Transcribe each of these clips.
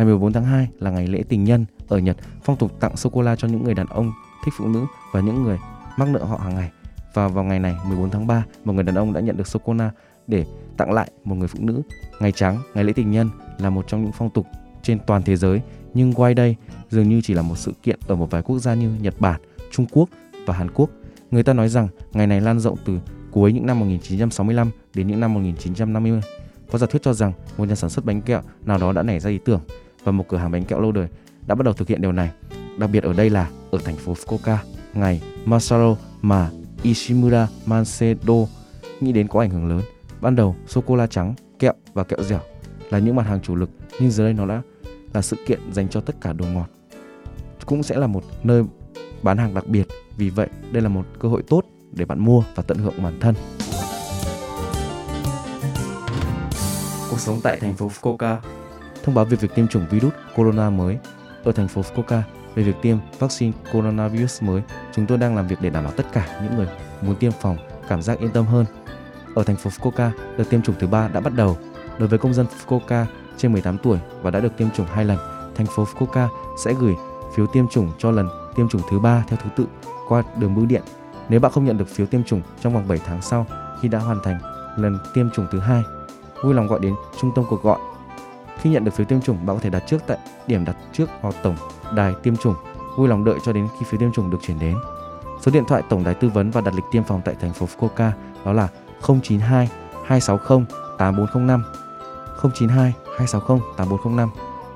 Ngày 14 tháng 2 là ngày lễ tình nhân ở Nhật, phong tục tặng sô cô la cho những người đàn ông thích phụ nữ và những người mắc nợ họ hàng ngày. Và vào ngày này 14 tháng 3, một người đàn ông đã nhận được sô cô la để tặng lại một người phụ nữ. Ngày trắng, ngày lễ tình nhân là một trong những phong tục trên toàn thế giới, nhưng quay đây, dường như chỉ là một sự kiện ở một vài quốc gia như Nhật Bản, Trung Quốc và Hàn Quốc. Người ta nói rằng ngày này lan rộng từ cuối những năm 1965 đến những năm 1950. Có giả thuyết cho rằng một nhà sản xuất bánh kẹo nào đó đã nảy ra ý tưởng và một cửa hàng bánh kẹo lâu đời đã bắt đầu thực hiện điều này. Đặc biệt ở đây là ở thành phố Fukuoka, ngày Masaru mà Ishimura Mansedo nghĩ đến có ảnh hưởng lớn. Ban đầu, sô cô la trắng, kẹo và kẹo dẻo là những mặt hàng chủ lực, nhưng giờ đây nó đã là sự kiện dành cho tất cả đồ ngọt. Cũng sẽ là một nơi bán hàng đặc biệt, vì vậy đây là một cơ hội tốt để bạn mua và tận hưởng bản thân. Cuộc sống tại thành phố Fukuoka thông báo về việc tiêm chủng virus corona mới ở thành phố Fukuoka về việc tiêm vaccine coronavirus mới. Chúng tôi đang làm việc để đảm bảo tất cả những người muốn tiêm phòng cảm giác yên tâm hơn. Ở thành phố Fukuoka, đợt tiêm chủng thứ ba đã bắt đầu. Đối với công dân Fukuoka trên 18 tuổi và đã được tiêm chủng hai lần, thành phố Fukuoka sẽ gửi phiếu tiêm chủng cho lần tiêm chủng thứ ba theo thứ tự qua đường bưu điện. Nếu bạn không nhận được phiếu tiêm chủng trong vòng 7 tháng sau khi đã hoàn thành lần tiêm chủng thứ hai, vui lòng gọi đến trung tâm cuộc gọi. Khi nhận được phiếu tiêm chủng, bạn có thể đặt trước tại điểm đặt trước hoặc tổng đài tiêm chủng. Vui lòng đợi cho đến khi phiếu tiêm chủng được chuyển đến. Số điện thoại tổng đài tư vấn và đặt lịch tiêm phòng tại thành phố Fukuoka đó là 092 260 8405 092 260 8405.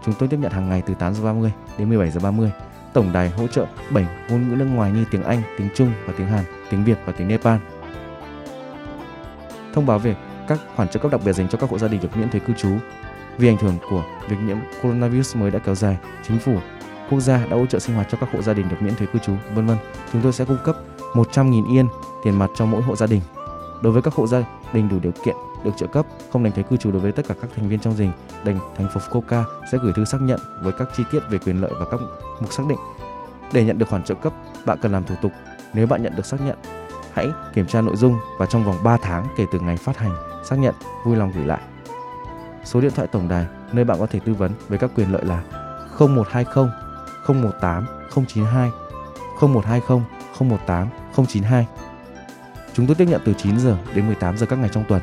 Chúng tôi tiếp nhận hàng ngày từ 8 giờ 30 đến 17 giờ 30. Tổng đài hỗ trợ 7 ngôn ngữ nước ngoài như tiếng Anh, tiếng Trung và tiếng Hàn, tiếng Việt và tiếng Nepal. Thông báo về các khoản trợ cấp đặc biệt dành cho các hộ gia đình được miễn thuế cư trú. Vì ảnh hưởng của việc nhiễm coronavirus mới đã kéo dài, chính phủ quốc gia đã hỗ trợ sinh hoạt cho các hộ gia đình được miễn thuế cư trú, vân vân. Chúng tôi sẽ cung cấp 100.000 yên tiền mặt cho mỗi hộ gia đình. Đối với các hộ gia đình đủ điều kiện được trợ cấp không đánh thuế cư trú đối với tất cả các thành viên trong gia đình, thành phố Fukuoka sẽ gửi thư xác nhận với các chi tiết về quyền lợi và các mục xác định. Để nhận được khoản trợ cấp, bạn cần làm thủ tục. Nếu bạn nhận được xác nhận, hãy kiểm tra nội dung và trong vòng 3 tháng kể từ ngày phát hành xác nhận, vui lòng gửi lại. Số điện thoại tổng đài nơi bạn có thể tư vấn về các quyền lợi là 0120 018 092 0120 018 092. Chúng tôi tiếp nhận từ 9 giờ đến 18 giờ các ngày trong tuần.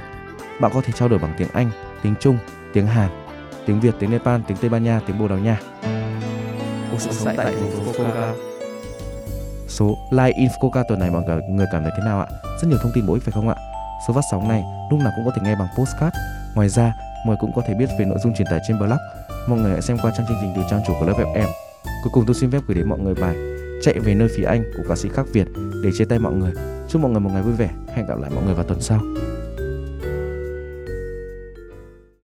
Bạn có thể trao đổi bằng tiếng Anh, tiếng Trung, tiếng Hàn, tiếng Việt, tiếng Nepal, tiếng Tây Ban Nha, tiếng Bồ Đào Nha. Cuộc sống tại thành phố Fukuoka. Số Live in Fukuoka tuần này mọi người cảm thấy thế nào ạ? Rất nhiều thông tin bổ ích phải không ạ? Số phát sóng này lúc nào cũng có thể nghe bằng postcard. Ngoài ra, mọi người cũng có thể biết về nội dung truyền tải trên blog. Mọi người hãy xem qua trang chương trình từ trang chủ của lớp FM. Cuối cùng tôi xin phép gửi đến mọi người bài Chạy về nơi phía Anh của ca sĩ Khắc Việt để chia tay mọi người. Chúc mọi người một ngày vui vẻ. Hẹn gặp lại mọi người vào tuần sau.